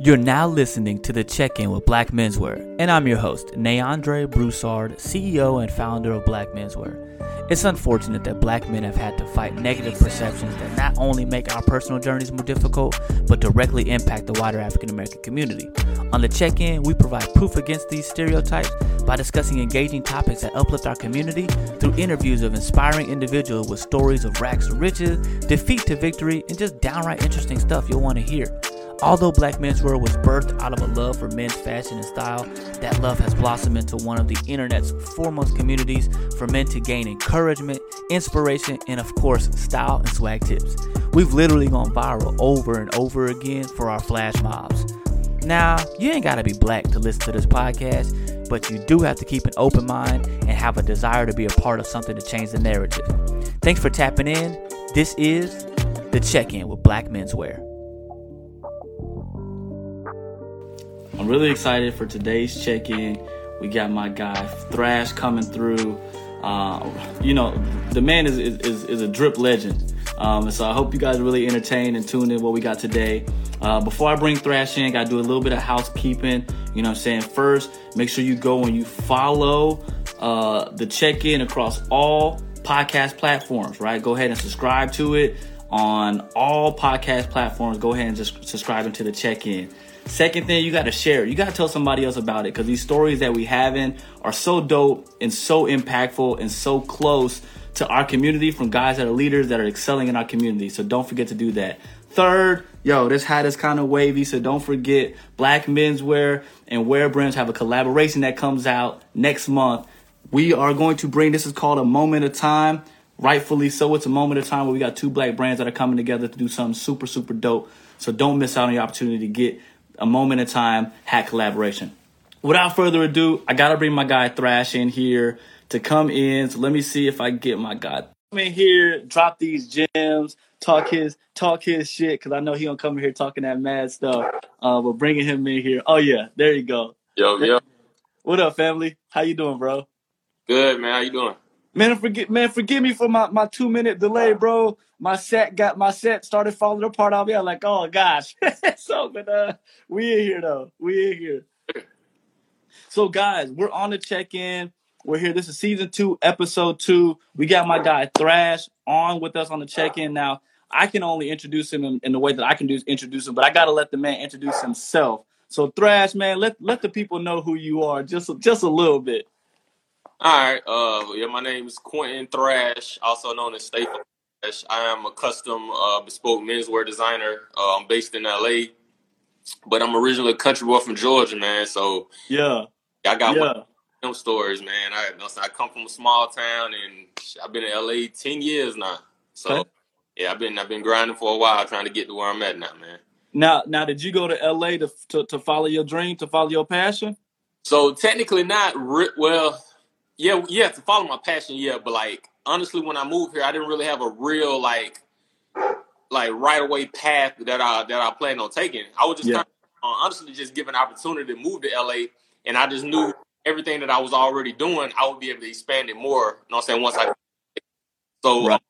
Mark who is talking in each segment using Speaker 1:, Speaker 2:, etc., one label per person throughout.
Speaker 1: You're now listening to the Check In with Black Menswear, and I'm your host, Neandre Broussard, CEO and founder of Black Menswear. It's unfortunate that black men have had to fight negative perceptions that not only make our personal journeys more difficult, but directly impact the wider African American community. On the check in, we provide proof against these stereotypes by discussing engaging topics that uplift our community through interviews of inspiring individuals with stories of rags to riches, defeat to victory, and just downright interesting stuff you'll want to hear. Although Black Men's Menswear was birthed out of a love for men's fashion and style, that love has blossomed into one of the internet's foremost communities for men to gain encouragement, inspiration, and of course, style and swag tips. We've literally gone viral over and over again for our flash mobs. Now, you ain't gotta be black to listen to this podcast, but you do have to keep an open mind and have a desire to be a part of something to change the narrative. Thanks for tapping in. This is The Check In with Black Menswear. I'm really excited for today's check in. We got my guy Thrash coming through. Uh, you know, the man is, is, is a drip legend. Um, so I hope you guys really entertain and tune in what we got today. Uh, before I bring Thrash in, gotta do a little bit of housekeeping. You know what I'm saying? First, make sure you go and you follow uh, the check in across all podcast platforms, right? Go ahead and subscribe to it on all podcast platforms. Go ahead and just subscribe into the check in. Second thing, you got to share. You got to tell somebody else about it because these stories that we have in are so dope and so impactful and so close to our community from guys that are leaders that are excelling in our community. So don't forget to do that. Third, yo, this hat is kind of wavy, so don't forget Black Menswear and Wear Brands have a collaboration that comes out next month. We are going to bring this is called a moment of time. Rightfully so, it's a moment of time where we got two black brands that are coming together to do something super, super dope. So don't miss out on the opportunity to get a moment in time hat collaboration. Without further ado, I gotta bring my guy Thrash in here to come in. So let me see if I get my guy come in here, drop these gems, talk his talk his shit because I know he gonna come in here talking that mad stuff. Uh, but bringing him in here. Oh yeah, there you go.
Speaker 2: Yo, yo,
Speaker 1: What up, family? How you doing, bro?
Speaker 2: good man. How you doing?
Speaker 1: Man, forget man, forgive me for my, my two minute delay, bro. My set got my set started falling apart. on me. I'm like, oh gosh. so, but uh, we in here though. We in here. So, guys, we're on the check in. We're here. This is season two, episode two. We got my guy Thrash on with us on the check in. Now, I can only introduce him in, in the way that I can do introduce him, but I got to let the man introduce himself. So, Thrash, man, let let the people know who you are just just a little bit.
Speaker 2: All right. Uh, yeah, my name is Quentin Thrash, also known as Stay Fly Thrash. I am a custom uh, bespoke menswear designer. Uh, I'm based in LA, but I'm originally a country boy from Georgia, man. So
Speaker 1: Yeah,
Speaker 2: I got
Speaker 1: yeah.
Speaker 2: them stories, man. I I come from a small town, and I've been in LA ten years now. So
Speaker 1: Okay.
Speaker 2: yeah, I've been I've been grinding for a while, trying to get to where I'm at now, man.
Speaker 1: Now, now, did you go to LA to to, to follow your dream, to follow your passion?
Speaker 2: So technically not re- well, yeah, yeah, to follow my passion, yeah, but like honestly when I moved here, I didn't really have a real like like right away path that I that I planned on taking. I was just
Speaker 1: Yeah.
Speaker 2: kind of, uh, honestly just given opportunity to move to LA and I just knew everything that I was already doing, I would be able to expand it more, you know what I'm saying, once I so
Speaker 1: Right.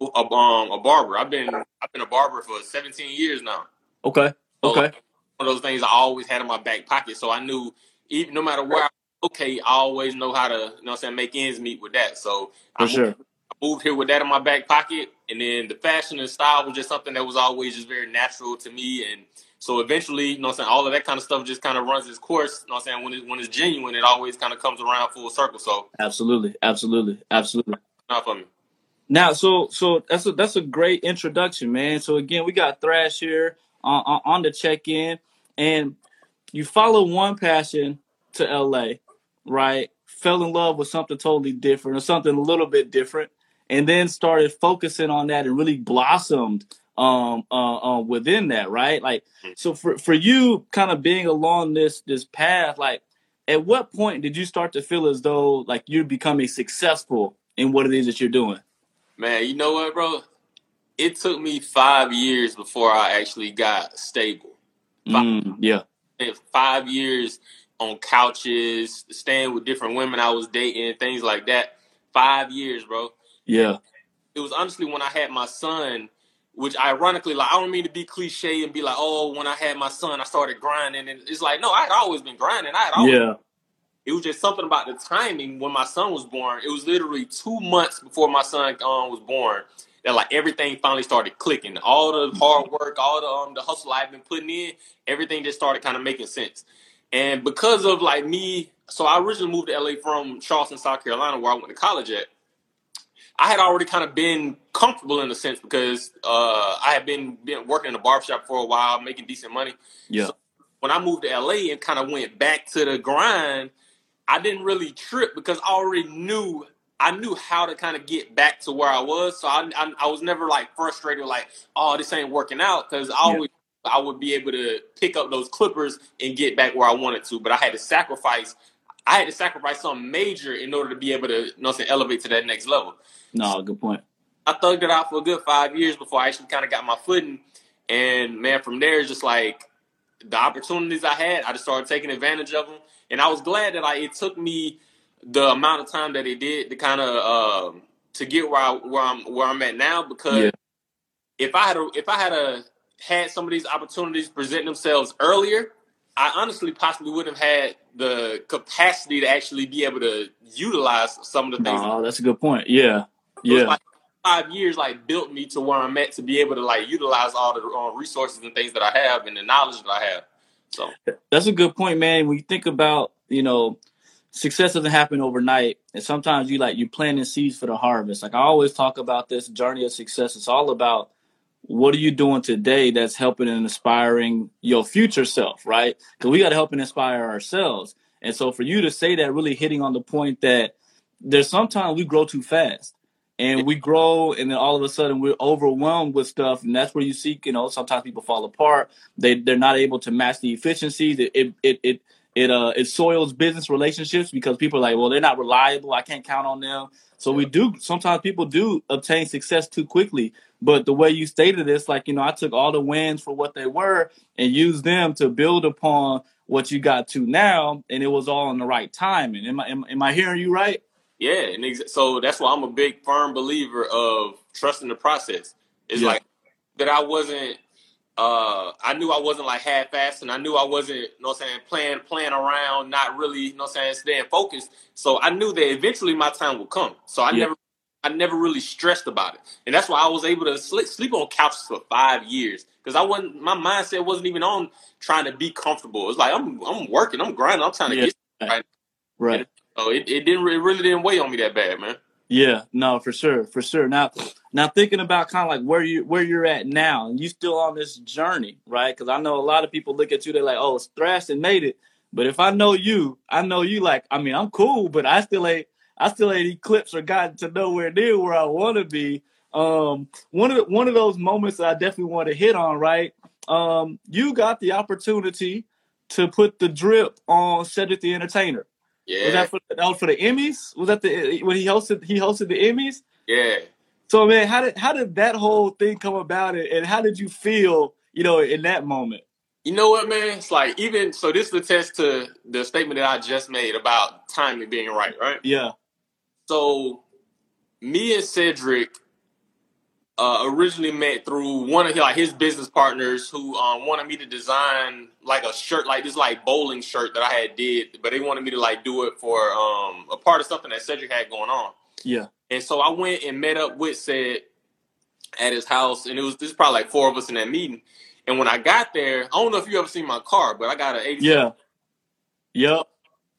Speaker 2: a, um a barber. I've been I've been a barber for 17 years now.
Speaker 1: Okay,
Speaker 2: So
Speaker 1: okay,
Speaker 2: like, one of those things I always had in my back pocket. So I knew even no matter where I okay, I always know how to, you know what I'm saying, make ends meet with that. So
Speaker 1: for
Speaker 2: I moved,
Speaker 1: sure.
Speaker 2: I moved here with that in my back pocket. And then the fashion and style was just something that was always just very natural to me. And so eventually, you know what I'm saying, all of that kind of stuff just kind of runs its course. You know what I'm saying? When, it, when it's genuine, it always kind of comes around full circle. So
Speaker 1: Absolutely, absolutely, absolutely.
Speaker 2: not for me.
Speaker 1: Now, so so that's a that's a great introduction, man. So again, we got Thrash here on on, on the check in, and you follow one passion to LA, right? Fell in love with something totally different or something a little bit different, and then started focusing on that and really blossomed um uh, uh within that, right? Like so for for you kind of being along this this path, like at what point did you start to feel as though like you're becoming successful in what it is that you're doing?
Speaker 2: Man, you know what, bro? It took me five years before I actually got stable. Five,
Speaker 1: Mm, yeah.
Speaker 2: five years on couches, staying with different women I was dating, things like that. Five years, bro.
Speaker 1: Yeah.
Speaker 2: It was honestly when I had my son, which ironically, like I don't mean to be cliche and be like, oh, when I had my son, I started grinding, and it's like, no, I had always been grinding. I had always
Speaker 1: Yeah.
Speaker 2: it was just something about the timing when my son was born. It was literally two months before my son um, was born that like everything finally started clicking. All the hard work, all the um, the hustle I've been putting in, everything just started kind of making sense. And because of like me, so I originally moved to LA from Charleston, South Carolina, where I went to college at. I had already kind of been comfortable in a sense because uh, I had been been working in a barbershop for a while, making decent money
Speaker 1: Yeah.
Speaker 2: when I moved to LA and kind of went back to the grind, I didn't really trip because I already knew I knew how to kind of get back to where I was. So I, I, I was never like frustrated, like, oh, this ain't working out, because I always I would be able to pick up those clippers and get back where I wanted to. But I had to sacrifice. I had to sacrifice something major in order to be able to, you know, what elevate to that next level.
Speaker 1: No, good point.
Speaker 2: I thugged it out for a good five years before I actually kind of got my footing. And man, from there, it's just like the opportunities I had, I just started taking advantage of them. And I was glad that I it took me the amount of time that it did to kind of um to get where I where I'm where I'm at now. Because
Speaker 1: Yeah.
Speaker 2: if I had a, if I had a had some of these opportunities present themselves earlier, I honestly possibly wouldn't have had the capacity to actually be able to utilize some of the things
Speaker 1: No, that's a good point. Yeah. Yeah.
Speaker 2: like five years like built me to where I'm at to be able to like utilize all the uh, resources and things that I have and the knowledge that I have. So
Speaker 1: That's a good point, man. When you think about, you know, success doesn't happen overnight. And sometimes you like you planting seeds for the harvest. Like I always talk about this journey of success. It's all about what are you doing today that's helping and inspiring your future self, right? Because we got to help and inspire ourselves. And so for you to say that, really hitting on the point that there's sometimes we grow too fast and we grow and then all of a sudden we're overwhelmed with stuff and that's where you see you know sometimes people fall apart they they're not able to match the efficiencies it it it it, it uh it soils business relationships because people are like well they're not reliable i can't count on them so we do sometimes people do obtain success too quickly but the way you stated this like you know i took all the wins for what they were and used them to build upon what you got to now and it was all in the right timing am i am, am i hearing you right
Speaker 2: yeah, and ex- so that's why I'm a big firm believer of trusting the process. It's
Speaker 1: Yeah.
Speaker 2: like that I wasn't uh I knew I wasn't like half assed and I knew I wasn't, you know I'm saying, playing playing around, not really, you know what I'm saying, staying focused. So I knew that eventually my time would come. So I
Speaker 1: Yeah.
Speaker 2: never I never really stressed about it. And that's why I was able to sleep, sleep on couches for five years. Because I wasn't my mindset wasn't even on trying to be comfortable. It's like I'm I'm working, I'm grinding, I'm trying to
Speaker 1: Yeah.
Speaker 2: get right.
Speaker 1: right
Speaker 2: So it, it didn't it really didn't weigh on me that bad, man.
Speaker 1: Yeah, no, for sure, for sure. Now, now thinking about kind of like where you where you're at now, and you still on this journey, right? Because I know a lot of people look at you, they're like, "Oh, Thrash and made it," but if I know you, I know you like. I mean, I'm cool, but I still ain't, I still ain't eclipsed or gotten to nowhere near where I want to be. Um, one of the, one of those moments that I definitely want to hit on, right? Um, you got the opportunity to put the drip on Cedric the Entertainer.
Speaker 2: Yeah.
Speaker 1: Was that for that was for the Emmys? Was that the when he hosted he hosted the Emmys?
Speaker 2: yeah.
Speaker 1: So man, how did how did that whole thing come about, and how did you feel, you know, in that moment?
Speaker 2: You know what, man? It's like even so. This attests to the statement that I just made about timing being right, right?
Speaker 1: Yeah,
Speaker 2: So, me and Cedric uh, originally met through one of like his business partners who um, wanted me to design like a shirt, like this like bowling shirt that I had did, but they wanted me to like do it for um, a part of something that Cedric had going on.
Speaker 1: yeah,
Speaker 2: And so I went and met up with Ced at his house, and it was this is probably like four of us in that meeting. And when I got there, I don't know if you ever seen my car, but I got an 87
Speaker 1: yeah, yep,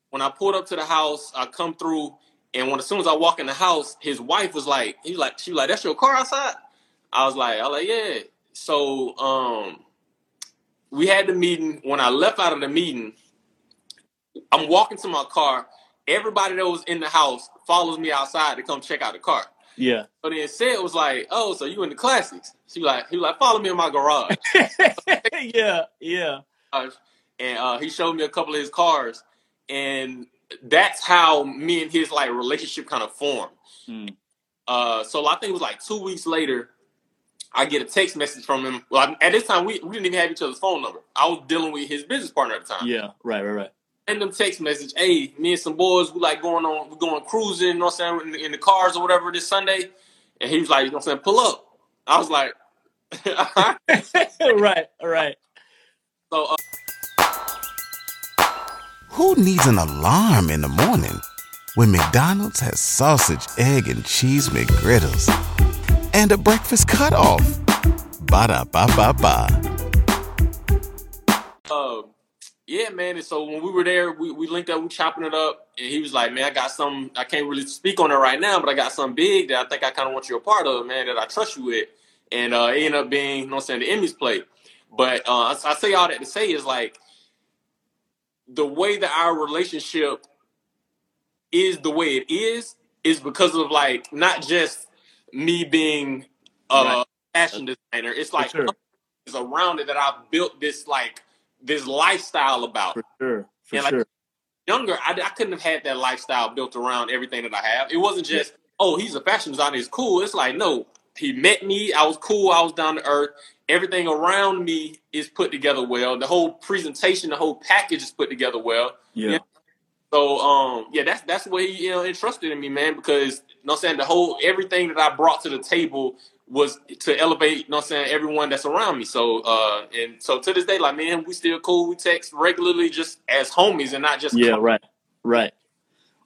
Speaker 2: when I pulled up to the house, I come through, and when as soon as I walk in the house, his wife was like, he like, she was like, "That's your car outside." I was like, I was like, yeah. So um, we had the meeting. When I left out of the meeting, I'm walking to my car. Everybody that was in the house follows me outside to come check out the car.
Speaker 1: yeah,
Speaker 2: So then Ced was like, "Oh, so you in the classics?" She was like, "He was like, follow me in my garage."
Speaker 1: yeah, yeah,
Speaker 2: and uh, he showed me a couple of his cars, and that's how me and his like relationship kind of formed.
Speaker 1: Mm.
Speaker 2: Uh, so I think it was like two weeks later, I get a text message from him. Well, at this time we, we didn't even have each other's phone number. I was dealing with his business partner at the time.
Speaker 1: Yeah, right, right, right.
Speaker 2: Random text message. Hey, me and some boys, we like going on, we going cruising. You know what I'm saying in the, in the cars or whatever this Sunday. And he was like, you know what I'm saying, pull up. I was like,
Speaker 1: right, right.
Speaker 2: So. Uh,
Speaker 3: Who needs an alarm in the morning when McDonald's has sausage, egg, and cheese McGriddles and a breakfast cutoff? Ba da ba ba ba.
Speaker 2: Uh, yeah, man. And so when we were there, we, we linked up, we chopping it up, and he was like, "Man, I got some. I can't really speak on it right now, but I got something big that I think I kind of want you a part of, man. That I trust you with." And uh, it ended up being, you know, what I'm saying the Emmys play. But uh, I say all that to say is like the way that our relationship is the way it is is because of like not just me being a right. fashion designer. It's like sure. it's around it that I've built this like this lifestyle about.
Speaker 1: For sure. For
Speaker 2: and like,
Speaker 1: sure.
Speaker 2: Younger, I, I couldn't have had that lifestyle built around everything that I have. It wasn't just, yeah. oh, he's a fashion designer, he's cool. It's like, no, he met me, I was cool, I was down to earth, everything around me is put together well. The whole presentation, the whole package is put together well.
Speaker 1: Yeah. You know?
Speaker 2: So um yeah, that's that's what he you know entrusted in me, man, because you know I'm saying the whole everything that I brought to the table was to elevate, you know I'm saying, everyone that's around me. So uh and so to this day, like man, we still cool. We text regularly just as homies and not just
Speaker 1: Yeah, right. Right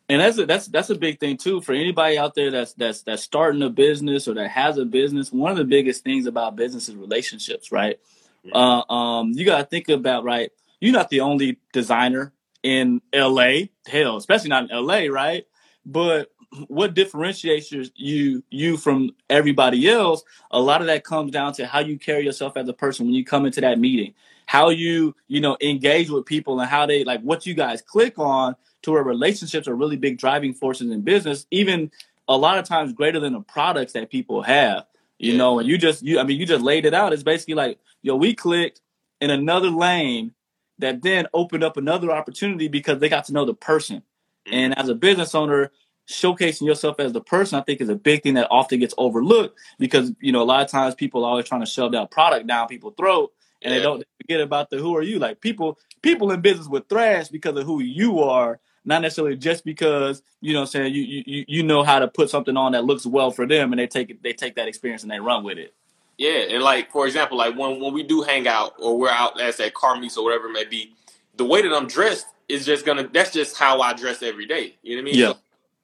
Speaker 1: and that's a, that's that's a big thing too for anybody out there that's that's that's starting a business or that has a business. One of the biggest things about business is relationships, right? Yeah. Uh, um, you got to think about right. You're not the only designer in LA, hell, especially not in LA, right? But what differentiates you you from everybody else? A lot of that comes down to how you carry yourself as a person when you come into that meeting, how you you know engage with people, and how they like what you guys click on to where relationships are really big driving forces in business, even a lot of times greater than the products that people have. You yeah. know, and you just you I mean you just laid it out. It's basically like, yo, we clicked in another lane that then opened up another opportunity because they got to know the person. Mm-hmm. And as a business owner, showcasing yourself as the person, I think is a big thing that often gets overlooked because, you know, a lot of times people are always trying to shove that product down people's throat and yeah. they don't forget about the who are you. Like people people in business with thrash because of who you are not necessarily just because you know I'm saying you, you you know how to put something on that looks well for them and they take it they take that experience and they run with it.
Speaker 2: Yeah, and like for example, like when when we do hang out or we're out as at car meets or whatever it may be, the way that I'm dressed is just gonna that's just how I dress every day. You know what I mean?
Speaker 1: Yeah. So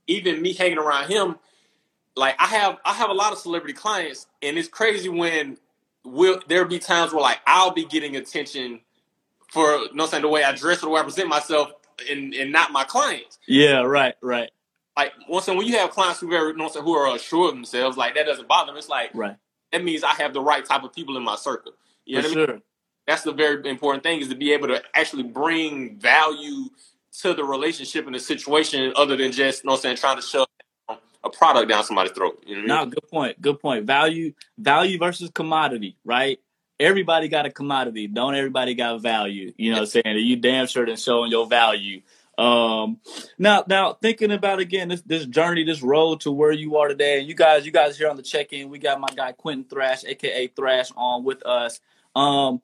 Speaker 2: even me hanging around him, like I have I have a lot of celebrity clients, and it's crazy when will there'll be times where like I'll be getting attention for you know saying the way I dress or the way I present myself and, and not my clients.
Speaker 1: Yeah, right, right.
Speaker 2: Like once when you have clients who are you know, who are assured of themselves, like that doesn't bother them. It's like
Speaker 1: right.
Speaker 2: that means I have the right type of people in my circle. You
Speaker 1: For
Speaker 2: know
Speaker 1: sure. I mean?
Speaker 2: That's the very important thing is to be able to actually bring value to the relationship and the situation other than just you know I'm saying trying to shove a product down somebody's throat. You know
Speaker 1: no, I mean? good point. Good point. Value value versus commodity, right? everybody got a commodity. Don't everybody got value? You know what I'm saying? You damn sure than showing your value. Um, now, now thinking about again this this journey, this road to where you are today, and you guys, you guys here on the check in, we got my guy Quentin Thrash, aka Thrash, on with us. Um,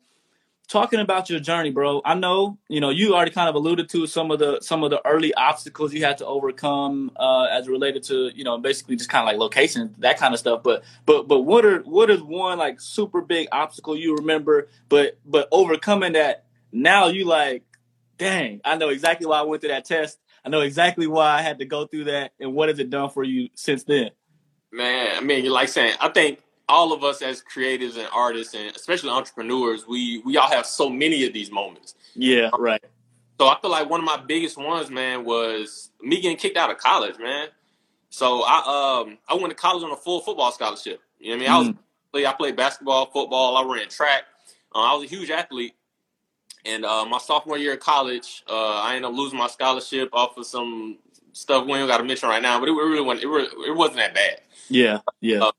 Speaker 1: talking about your journey, bro. I know you know you already kind of alluded to some of the some of the early obstacles you had to overcome uh, as related to you know basically just kind of like location, that kind of stuff. But but but what are what is one like super big obstacle you remember? But but overcoming that now you like, dang, I know exactly why I went through that test. I know exactly why I had to go through that, and what has it done for you since then?
Speaker 2: Man, I mean, you're like saying, I think all of us as creatives and artists and especially entrepreneurs, we we all have so many of these moments.
Speaker 1: Yeah, right.
Speaker 2: So I feel like one of my biggest ones, man, was me getting kicked out of college, man. So I um I went to college on a full football scholarship. You know what I mean? Mm. I was mm. I played basketball, football, I ran track. Uh, I was a huge athlete. And uh, my sophomore year of college, uh, I ended up losing my scholarship off of some stuff we ain't got to mention right now, but it really wasn't it, really, it wasn't that bad.
Speaker 1: Yeah, yeah.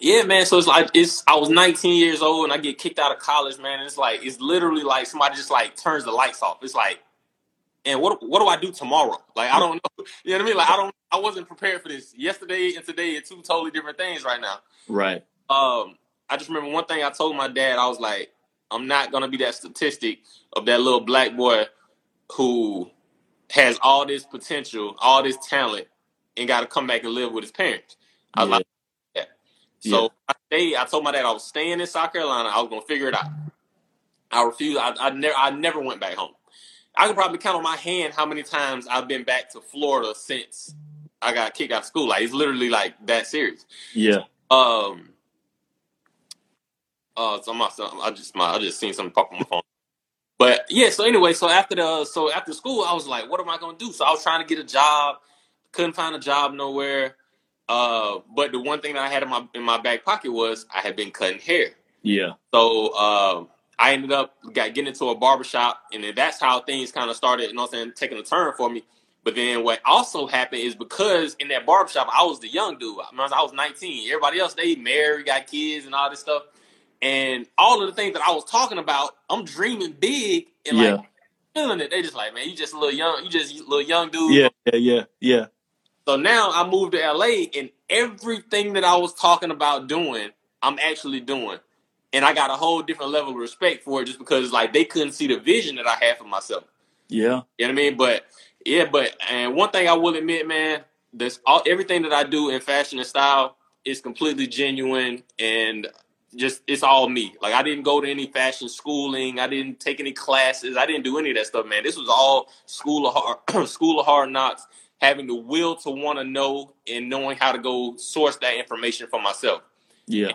Speaker 2: Yeah, man. So it's like it's I was 19 years old and I get kicked out of college, man. And it's like it's literally like somebody just like turns the lights off. It's like, and what what do I do tomorrow? Like I don't know. You know what I mean? Like I don't. I wasn't prepared for this. Yesterday and today are two totally different things right now.
Speaker 1: Right.
Speaker 2: Um, I just remember one thing I told my dad. I was like, I'm not gonna be that statistic of that little black boy who has all this potential, all this talent, and got to come back and live with his parents. I was
Speaker 1: Yeah.
Speaker 2: like. So
Speaker 1: Yeah.
Speaker 2: I stayed. I told my dad I was staying in South Carolina. I was gonna figure it out. I refused. I, I never. I never went back home. I could probably count on my hand how many times I've been back to Florida since I got kicked out of school. Like it's literally like that serious.
Speaker 1: Yeah.
Speaker 2: Um. Uh, so I'm not, I just my I just seen something pop on my phone. But yeah, so anyway, so after the so after school, I was like, what am I gonna do? So I was trying to get a job, couldn't find a job nowhere. Uh, but the one thing that I had in my in my back pocket was I had been cutting hair.
Speaker 1: Yeah.
Speaker 2: So uh, I ended up got getting into a barbershop, and then that's how things kind of started, you know what I'm saying, taking a turn for me. But then what also happened is because in that barbershop, I was the young dude. I, mean, I was 19. Everybody else, they married, got kids, and all this stuff. And all of the things that I was talking about, I'm dreaming big and like
Speaker 1: Yeah.
Speaker 2: feeling it. They just like, man, you just a little young, you just a little young dude.
Speaker 1: Yeah. Yeah. Yeah. Yeah.
Speaker 2: So now I moved to LA and everything that I was talking about doing, I'm actually doing. And I got a whole different level of respect for it just because like they couldn't see the vision that I had for myself.
Speaker 1: Yeah.
Speaker 2: You know what I mean? But yeah, but and one thing I will admit, man, this all everything that I do in fashion and style is completely genuine and just it's all me. Like I didn't go to any fashion schooling, I didn't take any classes, I didn't do any of that stuff, man. This was all school of hard school of hard knocks, having the will to want to know and knowing how to go source that information for myself
Speaker 1: Yeah.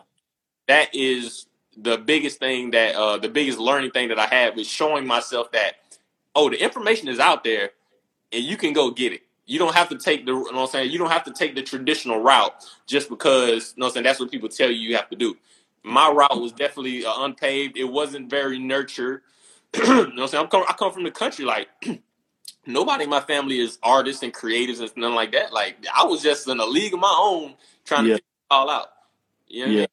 Speaker 2: that is the biggest thing that uh the biggest learning thing that I have is showing myself that oh the information is out there and you can go get it. You don't have to take the you know what I'm saying, you don't have to take the traditional route just because you know what I'm saying that's what people tell you you have to do. My route was definitely uh, unpaved. It wasn't very nurtured. you know what I'm saying? I'm come, I come from the country like nobody in my family is artists and creatives and nothing like that. Like I was just in a league of my own trying
Speaker 1: Yeah.
Speaker 2: to figure it all out. You know what I
Speaker 1: Yeah.
Speaker 2: mean?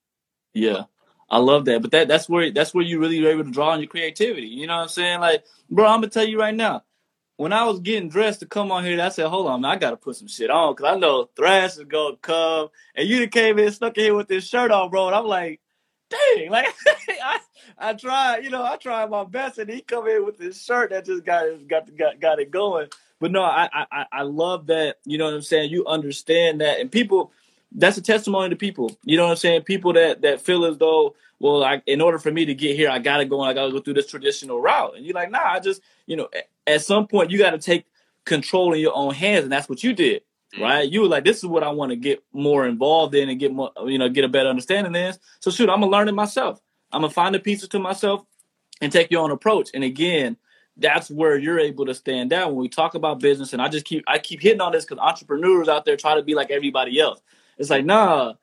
Speaker 1: Yeah. I love that. But that that's where that's where you really are able to draw on your creativity. You know what I'm saying? Like, bro, I'm gonna tell you right now. When I was getting dressed to come on here, I said, "Hold on, man, I gotta put some shit on because I know Thrash is gonna come." And you came in stuck in here with this shirt on, bro. And I'm like, "Dang!" Like, I I tried, you know, I tried my best, and he come in with this shirt that just got it got got got it going. But no, I I I- I love that. You know what I'm saying? You understand that, and people that's a testimony to people. You know what I'm saying? People that that feel as though, well, I, in order for me to get here, I gotta go and I gotta go through this traditional route. And you're like, nah, I just, you know, at some point you gotta take control in your own hands, and that's what you did, mm. right? You were like, this is what I want to get more involved in and get more, you know, get a better understanding in. So shoot, I'm gonna learn it myself. I'm gonna find the pieces to myself and take your own approach. And again, that's where you're able to stand out when we talk about business. And I just keep I keep hitting on this because entrepreneurs out there try to be like everybody else. It's like, nah,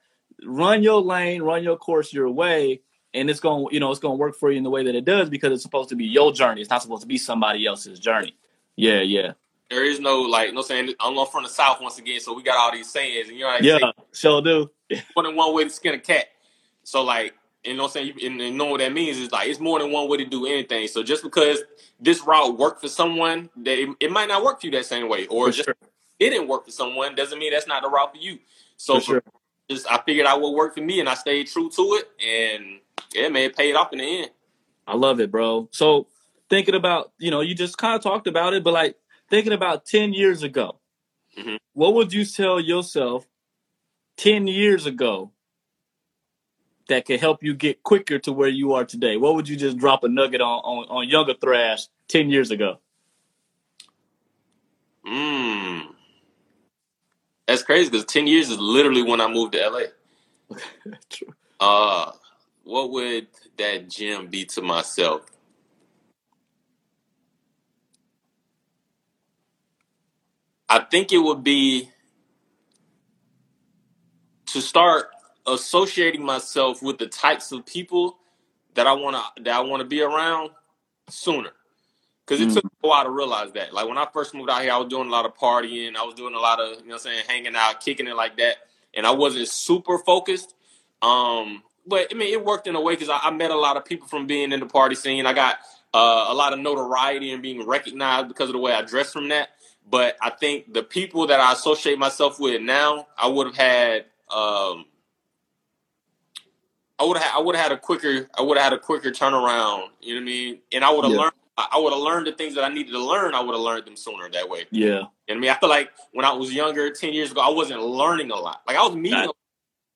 Speaker 1: run your lane, run your course your way, and it's gonna you know, it's going to work for you in the way that it does because it's supposed to be your journey. It's not supposed to be somebody else's journey. Yeah, yeah,
Speaker 2: There is no like no saying I'm from the south once again, so we got all these sayings, and you know what I
Speaker 1: yeah.
Speaker 2: say
Speaker 1: Sure do.
Speaker 2: more than one way to skin a cat. So like, you know what I'm saying, and, and know what that means is like it's more than one way to do anything. So just because this route worked for someone, that it, it might not work for you that same way, or
Speaker 1: For
Speaker 2: just
Speaker 1: sure.
Speaker 2: it didn't work for someone doesn't mean that's not the route for you. So
Speaker 1: For
Speaker 2: for
Speaker 1: sure.
Speaker 2: just I figured out what worked for me, and I stayed true to it, and yeah, man, it paid off in the end.
Speaker 1: I love it, bro. So thinking about, you know, you just kind of talked about it, but like thinking about 10 years ago,
Speaker 2: Mhm.
Speaker 1: what would you tell yourself 10 years ago that could help you get quicker to where you are today? What would you just drop a nugget on, on, on younger Thrash 10 years ago?
Speaker 2: Mm. That's crazy because ten years is literally when I moved to LA.
Speaker 1: True.
Speaker 2: Uh, what would that gym be to myself? I think it would be to start associating myself with the types of people that I want to that I want to be around sooner. Because it
Speaker 1: Mm.
Speaker 2: took a while to realize that. Like when I first moved out here, I was doing a lot of partying. I was doing a lot of, you know what I'm saying, hanging out, kicking it like that. And I wasn't super focused. Um, but I mean, it worked in a way because I, I met a lot of people from being in the party scene. I got uh, a lot of notoriety and being recognized because of the way I dress from that. But I think the people that I associate myself with now, I would have had um, I would have I would have had a quicker I would have had a quicker turnaround. You know what I mean? And I would have
Speaker 1: Yeah.
Speaker 2: learned I would have learned the things that I needed to learn. I would have learned them sooner that way.
Speaker 1: Yeah.
Speaker 2: You know what I mean? I feel like when I was younger, ten years ago, I wasn't learning a lot. Like I was meeting
Speaker 1: Right.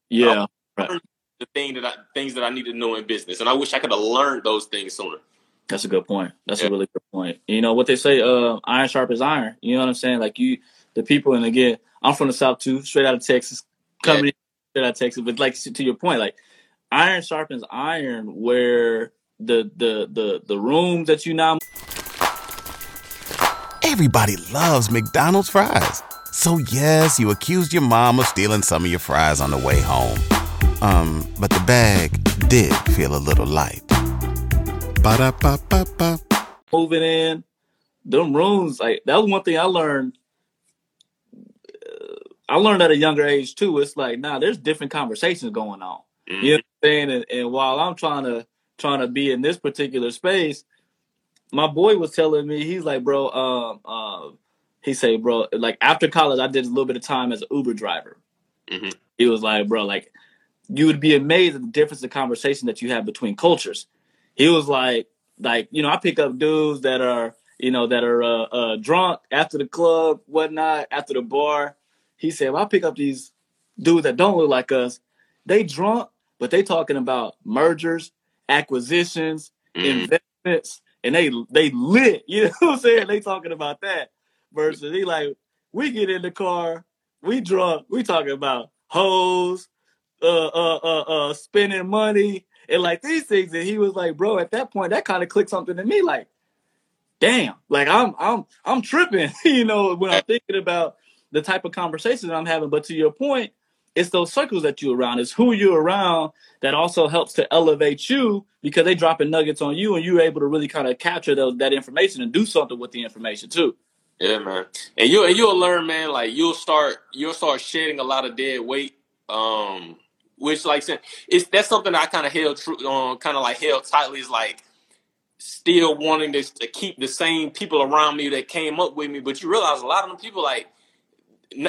Speaker 1: Yeah.
Speaker 2: the thing that I, things that I needed to know in business, and I wish I could have learned those things sooner.
Speaker 1: That's a good point. That's
Speaker 2: Yeah.
Speaker 1: a really good point. You know what they say, uh, iron sharp is iron. You know what I'm saying? Like you, the people, and again, I'm from the South too, straight out of Texas, coming in straight out of Texas. But like to your point, like iron sharpens iron, where the the the the rooms that you now
Speaker 3: Everybody loves McDonald's fries. So yes, you accused your mom of stealing some of your fries on the way home. Um, but the bag did feel a little light. Ba-da-ba-ba-ba.
Speaker 1: moving in, them rooms, like that was one thing I learned. uh, I learned at a younger age too. It's like, nah, there's different conversations going on.
Speaker 2: Mhm.
Speaker 1: You know what I'm saying? And, and while I'm trying to trying to be in this particular space, my boy was telling me, he's like, bro, um, uh, he say, bro, like after college, I did a little bit of time as an Uber driver.
Speaker 2: Mhm.
Speaker 1: He was like, bro, like you would be amazed at the difference of conversation that you have between cultures. He was like, like you know, I pick up dudes that are, you know, that are uh, uh, drunk after the club, whatnot, after the bar. He said, well, I pick up these dudes that don't look like us. They drunk, but they talking about mergers, acquisitions,
Speaker 2: Mhm.
Speaker 1: investments, and they they lit. You know what I'm saying? They talking about that. Versus he like, we get in the car, we drunk, we talking about hoes, uh uh uh uh spending money and like these things. And he was like, bro, at that point, that kind of clicked something to me, like, damn, like I'm I'm I'm tripping, you know, when I'm thinking about the type of conversations I'm having. But to your point, it's those circles that you're around. It's who you're around that also helps to elevate you because they dropping nuggets on you and you're able to really kind of capture that information and do something with the information too.
Speaker 2: Yeah, man. And you and you'll learn, man. Like you'll start you'll start shedding a lot of dead weight. Um, which like it's that's something I kind of held true on, kind of like held tightly. Is like still wanting to, to keep the same people around me that came up with me, but you realize a lot of them people like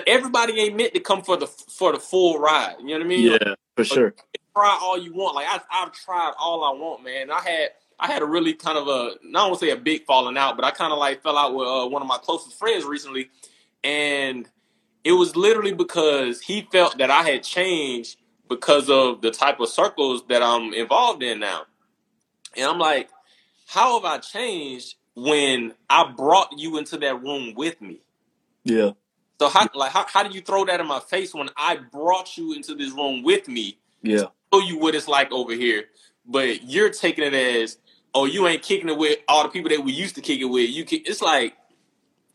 Speaker 2: everybody ain't meant to come for the for the full ride. You know what I mean? Like,
Speaker 1: Yeah, for sure.
Speaker 2: try all you want. Like I, I've tried all I want, man. I had I had a really kind of a not want to say a big falling out, but I kind of like fell out with uh, one of my closest friends recently, and it was literally because he felt that I had changed because of the type of circles that I'm involved in now, and I'm like, how have I changed when I brought you into that room with me?
Speaker 1: Yeah,
Speaker 2: So how like how, how do you throw that in my face when I brought you into this room with me
Speaker 1: yeah,
Speaker 2: show you what it's like over here, but you're taking it as, oh, you ain't kicking it with all the people that we used to kick it with. You, kick, it's like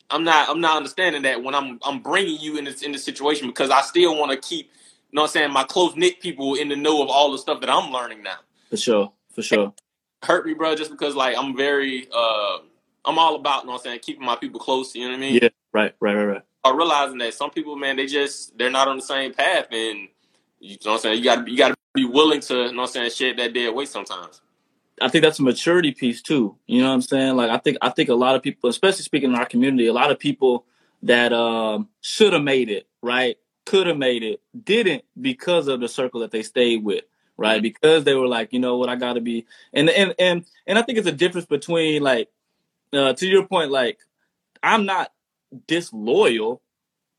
Speaker 2: I'm not, I'm not understanding that when I'm, I'm bringing you in this in this situation because I still want to keep, you know, what I'm saying my close knit people in the know of all the stuff that I'm learning now.
Speaker 1: for sure, for sure.
Speaker 2: Hurt me, bro, just because like I'm very, uh, I'm all about, you know, what I'm saying keeping my people close. You know what I mean?
Speaker 1: Yeah, right, right, right, right.
Speaker 2: Are realizing that some people, man, they just they're not on the same path, and you know what I'm saying. You got you got to be willing to, you know what I'm saying, shed that dead weight sometimes.
Speaker 1: I think that's a maturity piece too. You know what I'm saying? Like I think I think a lot of people, especially speaking in our community, a lot of people that um, should have made it, right? Could have made it, didn't because of the circle that they stayed with, right? Because they were like, you know what, I got to be, and and and and I think it's a difference between like, uh, to your point, like I'm not disloyal.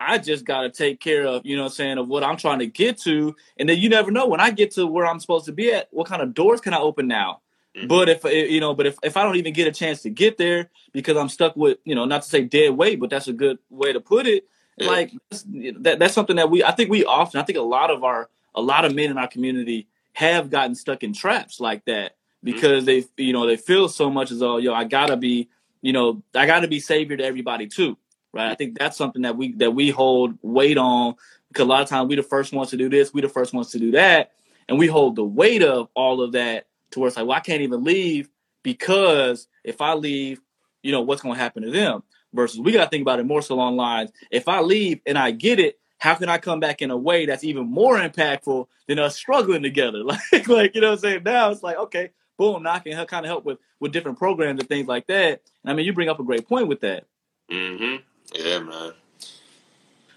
Speaker 1: I just got to take care of, you know I'm saying, of what I'm trying to get to. And then you never know when I get to where I'm supposed to be at, what kind of doors can I open now?
Speaker 2: Mhm.
Speaker 1: But if you know, but if, if I don't even get a chance to get there because I'm stuck with, you know, not to say dead weight, but that's a good way to put it.
Speaker 2: Yeah.
Speaker 1: Like that's, that, that's something that we, I think we often, I think a lot of our, a lot of men in our community have gotten stuck in traps like that because they, you know, they feel so much as though, yo, I gotta be, you know, I gotta be savior to everybody too, right? I think that's something that we that we hold weight on because a lot of times we the first ones to do this, we the first ones to do that, and we hold the weight of all of that towards like, well, I can't even leave because if I leave, you know, what's going to happen to them? Versus we got to think about it more so along lines. If I leave and I get it, how can I come back in a way that's even more impactful than us struggling together? Like, like you know what I'm saying? Now it's like, okay, boom, now I can kind of help with with different programs and things like that. And I mean, you bring up a great point with that.
Speaker 2: Mm-hmm. Yeah, man.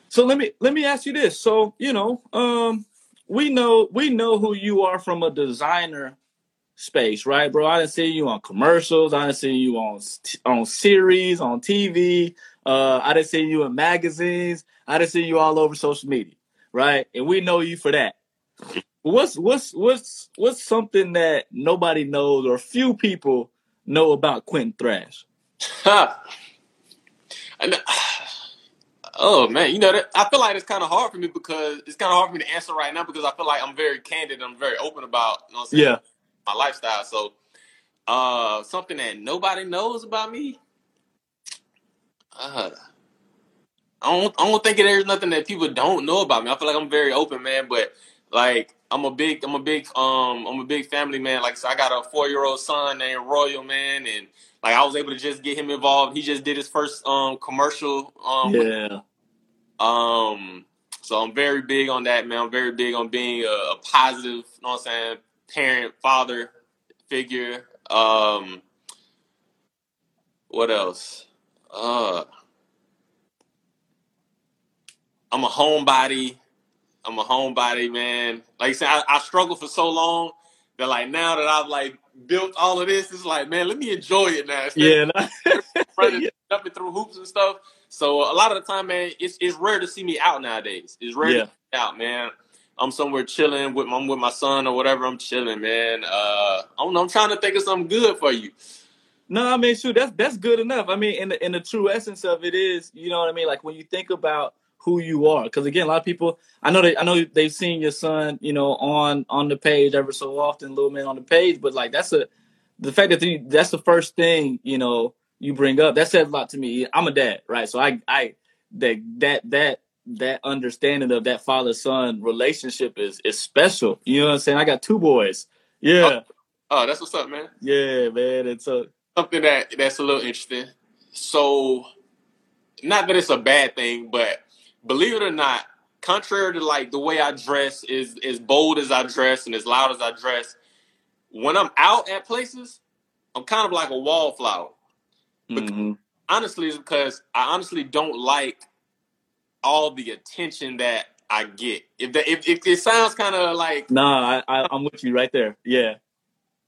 Speaker 1: So let me let me ask you this. So you know, um, we know we know who you are from a designer space, right, bro? I didn't see you on commercials. I didn't see you on on series on TV. Uh, I didn't see you in magazines. I didn't see you all over social media, right? And we know you for that. What's what's what's what's something that nobody knows or few people know about Quentin Thrash?
Speaker 2: And, oh man, you know that I feel like it's kind of hard for me because it's kind of hard for me to answer right now because I feel like I'm very candid. And I'm very open about you know
Speaker 1: yeah
Speaker 2: my lifestyle. So uh, something that nobody knows about me. Uh, I don't I don't think there's nothing that people don't know about me. I feel like I'm very open, man. But like I'm a big I'm a big um I'm a big family man. Like so I got a four year old son named Royal man and like I was able to just get him involved. He just did his first um commercial um
Speaker 1: yeah.
Speaker 2: um so I'm very big on that man. I'm very big on being a, a positive, you know what I'm saying, parent, father figure. Um what else? Uh I'm a homebody. I'm a homebody, man. Like I said, I, I struggled for so long that like now that I've like built all of this, it's like, man, let me enjoy it now.
Speaker 1: Instead
Speaker 2: yeah, running, yeah. jumping through hoops and stuff. So a lot of the time, man, it's it's rare to see me out nowadays. It's rare yeah. to see me out, man. I'm somewhere chilling with my, I'm with my son or whatever. I'm chilling, man. Uh, I'm, I'm trying to think of something good for you.
Speaker 1: No, I mean, shoot, that's that's good enough. I mean, in the in the true essence of it is, you know what I mean. Like when you think about who you are. Because again, a lot of people, I know they, I know they've seen your son, you know, on on the page ever so often, little man on the page. But like that's a the fact that you, that's the first thing you know you bring up. That says a lot to me. I'm a dad, right? So I I that that that that understanding of that father son relationship is is special. You know what I'm saying? I got two boys. Yeah.
Speaker 2: Oh, oh that's what's up, man.
Speaker 1: Yeah, man. It's a
Speaker 2: something that that's a little interesting. So, not that it's a bad thing, but believe it or not, contrary to like the way I dress, is as bold as I dress and as loud as I dress, when I'm out at places, I'm kind of like a wallflower. Mm-hmm. Honestly, it's because I honestly don't like all the attention that I get. If that if, if it sounds kind of like
Speaker 1: nah, I, I, I'm with you right there. Yeah.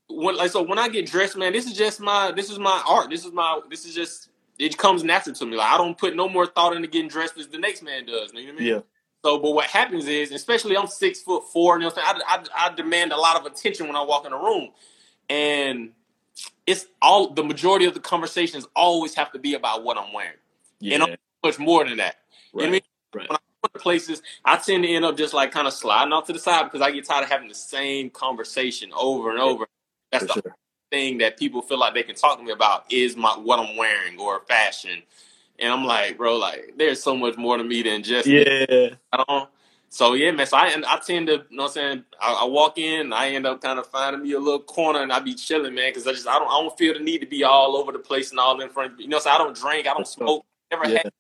Speaker 2: When like so when I get dressed, man, this is just my this is my art. This is my this is just it comes natural to me. Like I don't put no more thought into getting dressed as the next man does. You know what I mean?
Speaker 1: Yeah.
Speaker 2: So, but what happens is, especially I'm six foot four, you know what I'm saying? I, I, I demand a lot of attention when I walk in a room, and it's all the majority of the conversations always have to be about what I'm wearing, yeah. and I'm much more than that.
Speaker 1: Right. You know I
Speaker 2: mean?
Speaker 1: Right.
Speaker 2: When I go to places, I tend to end up just like kind of sliding off to the side because I get tired of having the same conversation over and over. That's For the sure thing that people feel like they can talk to me about is my what I'm wearing or fashion. And I'm like, bro, like there's so much more to me than just
Speaker 1: yeah.
Speaker 2: I don't. So yeah, man. So I I tend to, you know, what I'm saying, I, I, walk in, I end up kind of finding me a little corner, and I be chilling, man, because I just I don't I don't feel the need to be all over the place and all in front. You know, so I don't drink, I don't smoke, never yeah. had.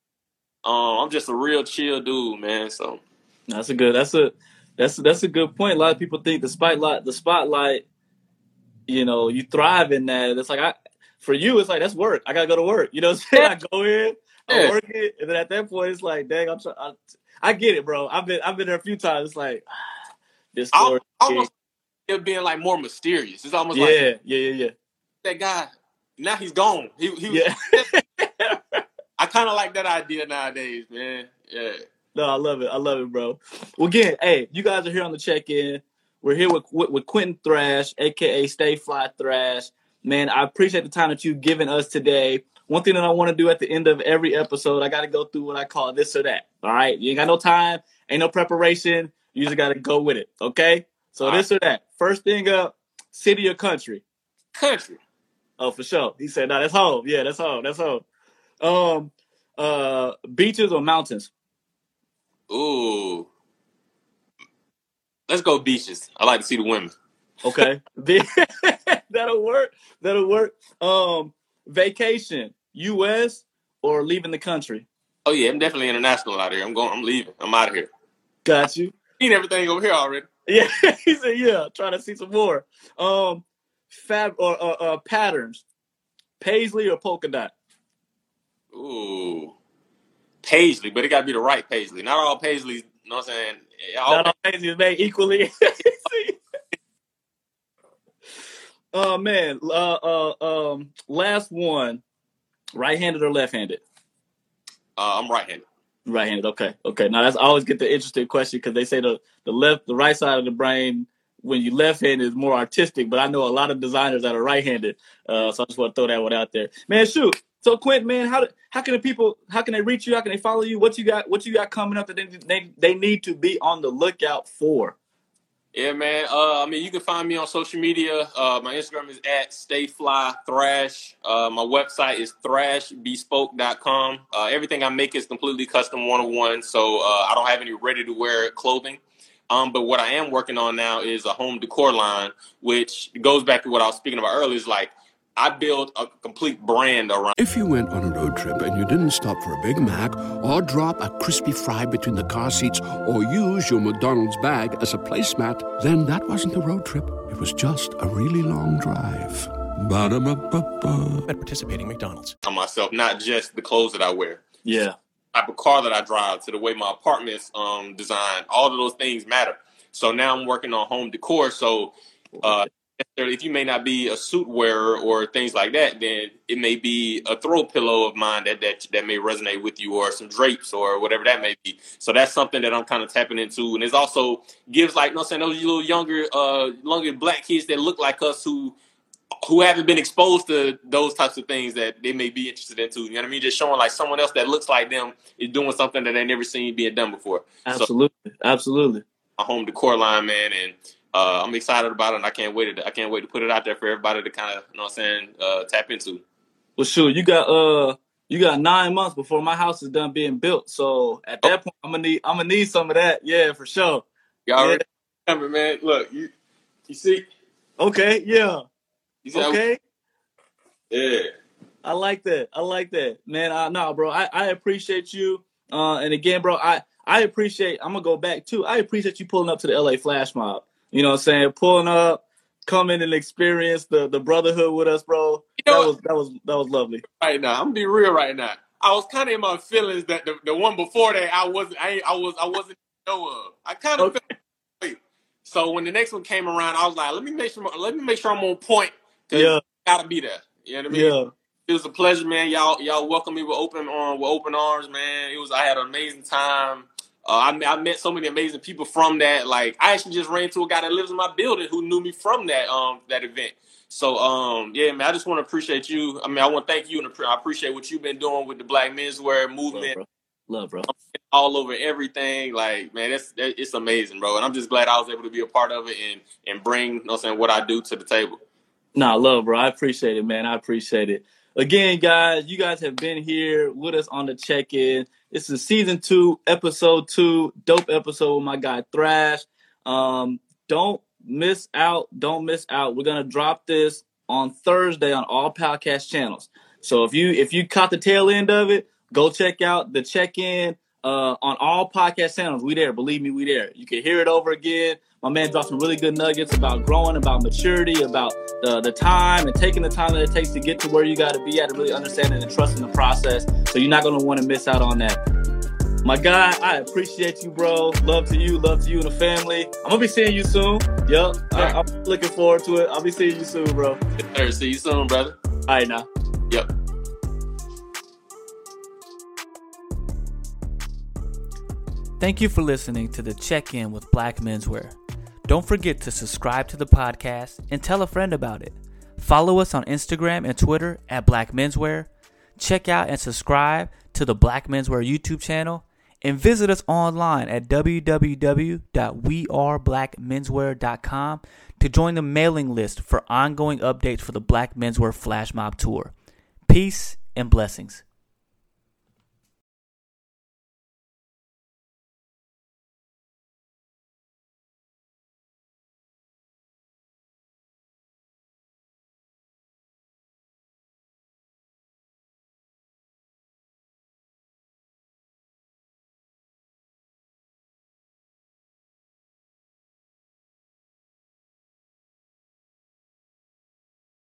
Speaker 2: Um, I'm just a real chill dude, man. So
Speaker 1: that's a good. That's a that's that's a good point. A lot of people think the spotlight the spotlight you know, you thrive in that. It's like I for you, it's like that's work. I gotta go to work. You know what I'm saying? I go in, I work it, and then at that point, it's like, dang, I'm trying. I, I get it, bro. I've been I've been there a few times. It's like
Speaker 2: this story. Almost it being like more mysterious. It's almost
Speaker 1: yeah,
Speaker 2: like
Speaker 1: yeah, yeah, yeah.
Speaker 2: That guy now he's gone. He he
Speaker 1: yeah.
Speaker 2: I kind of like that idea nowadays, man. Yeah.
Speaker 1: No, I love it. I love it, bro. Well, again, hey, you guys are here on the check in. We're here with, with, with Quentin Thrash, aka Stay Fly Thrash. Man, I appreciate the time that you've given us today. One thing that I want to do at the end of every episode, I got to go through what I call this or that. All right, you ain't got no time, ain't no preparation. You just got to go with it. Okay, so all this right. or that. First thing up, city or country?
Speaker 2: Country.
Speaker 1: Oh, for sure. He said, "No, that's home. Yeah, that's home. That's home." Um, uh, beaches or mountains?
Speaker 2: Ooh, Let's go beaches. I like to see the women.
Speaker 1: Okay. That'll work. That'll work. Um, vacation, US or leaving the country?
Speaker 2: Oh yeah, I'm definitely international out here. I'm going. I'm leaving. I'm out of here.
Speaker 1: Got you.
Speaker 2: Seen everything over here already.
Speaker 1: Yeah, he said, "Yeah, trying to see some more." Um, fab or uh, uh, patterns, paisley or polka dot?
Speaker 2: Ooh, paisley, but it got to be the right paisley. Not all paisleys You know what I'm saying?
Speaker 1: Not all Daisy is made equally. oh man, uh, uh, um, last one, right-handed or left-handed?
Speaker 2: Uh, I'm right-handed.
Speaker 1: Right-handed. Okay. Okay. Now that's I always get the interesting question because they say the the left, the right side of the brain when you left-handed is more artistic, but I know a lot of designers that are right-handed. Uh, so I just want to throw that one out there. Man, shoot. So Quint, man, how how can the people how can they reach you? How can they follow you? What you got? What you got coming up that they they, they need to be on the lookout for?
Speaker 2: Yeah, man. Uh, I mean, you can find me on social media. Uh, my Instagram is at stayflythrash. Uh, my website is thrashbespoke.com. Uh, everything I make is completely custom one on one, so uh, I don't have any ready to wear clothing. Um, but what I am working on now is a home decor line, which goes back to what I was speaking about earlier. Is like I build a complete brand around.
Speaker 4: If you went on a road trip and you didn't stop for a Big Mac or drop a crispy fry between the car seats or use your McDonald's bag as a placemat, then that wasn't a road trip. It was just a really long drive. Ba-da-ba-ba-ba.
Speaker 5: At participating McDonald's.
Speaker 2: on myself, not just the clothes that I wear.
Speaker 1: Yeah.
Speaker 2: type of car that I drive to the way my apartment's um designed. All of those things matter. So now I'm working on home decor. So uh if you may not be a suit wearer or things like that, then it may be a throw pillow of mine that that that may resonate with you, or some drapes, or whatever that may be. So that's something that I'm kind of tapping into, and it also gives like, you know, I'm saying those little younger, uh, younger black kids that look like us who who haven't been exposed to those types of things that they may be interested into. You know what I mean? Just showing like someone else that looks like them is doing something that they never seen being done before. So
Speaker 1: Absolutely. Absolutely.
Speaker 2: a home decor line, man, and uh, I'm excited about it. And I can't wait to I can't wait to put it out there for everybody to kind of you know what I'm saying uh, tap into.
Speaker 1: Well, sure, you got uh, you got nine months before my house is done being built. So at that point, I'm gonna need, I'm gonna need some of that. Yeah, for sure.
Speaker 2: Y'all
Speaker 1: Yeah.
Speaker 2: already coming, man. Look, you you see,
Speaker 1: Okay. Yeah.
Speaker 2: you see
Speaker 1: Okay.
Speaker 2: yeah.
Speaker 1: I like that. I like that, man. Uh, no, bro. I, I appreciate you. Uh, and again, bro, I I appreciate. I'm gonna go back too. I appreciate you pulling up to the LA Flash Mob. You know what I'm saying? Pulling up, coming and experience the the brotherhood with us, bro.
Speaker 2: You know
Speaker 1: That was that was that was lovely.
Speaker 2: right now. I'm gonna be real right now. I was kind of in my feelings that the, the one before that I wasn't. I I was I wasn't know of. I kind of
Speaker 1: Okay.
Speaker 2: So when the next one came around, I was like, let me make sure let me make sure I'm on point.
Speaker 1: Yeah.
Speaker 2: Gotta be there. You know what I mean?
Speaker 1: Yeah.
Speaker 2: It was a pleasure, man. Y'all y'all welcomed me with open arm with open arms, man. It was I had an amazing time. Uh, I, met- I met so many amazing people from that. Like I actually just ran into a guy that lives in my building who knew me from that um that event. So um yeah, man, I just want to appreciate you. I mean, I want to thank you and I appreciate what you've been doing with the Black Menswear
Speaker 1: Love,
Speaker 2: movement
Speaker 1: bro. Love, bro.
Speaker 2: all over everything. Like man, that's that, it's amazing, bro. And I'm just glad I was able to be a part of it and and bring you know what I'm saying what I do to the table.
Speaker 1: Nah, love, bro. I appreciate it, man. I appreciate it. Again, guys, you guys have been here with us on the check-in. This is season two, episode two, dope episode with my guy Thrash. Um, don't miss out. Don't miss out. We're gonna drop this on Thursday on all podcast channels. So if you if you caught the tail end of it, go check out the check-in uh, on all podcast channels. We there. Believe me, we there. You can hear it over again. My man dropped some really good nuggets about growing, about maturity, about the, the time and taking the time that it takes to get to where you got to be at and really understanding and trusting the process. So you're not going to want to miss out on that. My guy, I appreciate you, bro. Love to you, love to you and the family. I'm gonna be seeing you soon. Yep, I, I'm looking forward to it. I'll be seeing you soon, bro.
Speaker 2: Yes, sir. See you soon, brother.
Speaker 1: All right, now.
Speaker 2: Yep.
Speaker 6: Thank you for listening to the check in with Black Menswear. Don't forget to subscribe to the podcast and tell a friend about it. Follow us on Instagram and Twitter at Black Menswear. Check out and subscribe to the Black Menswear YouTube channel and visit us online at www.weareblackmenswear.com to join the mailing list for ongoing updates for the Black Menswear Flash Mob Tour. Peace and blessings.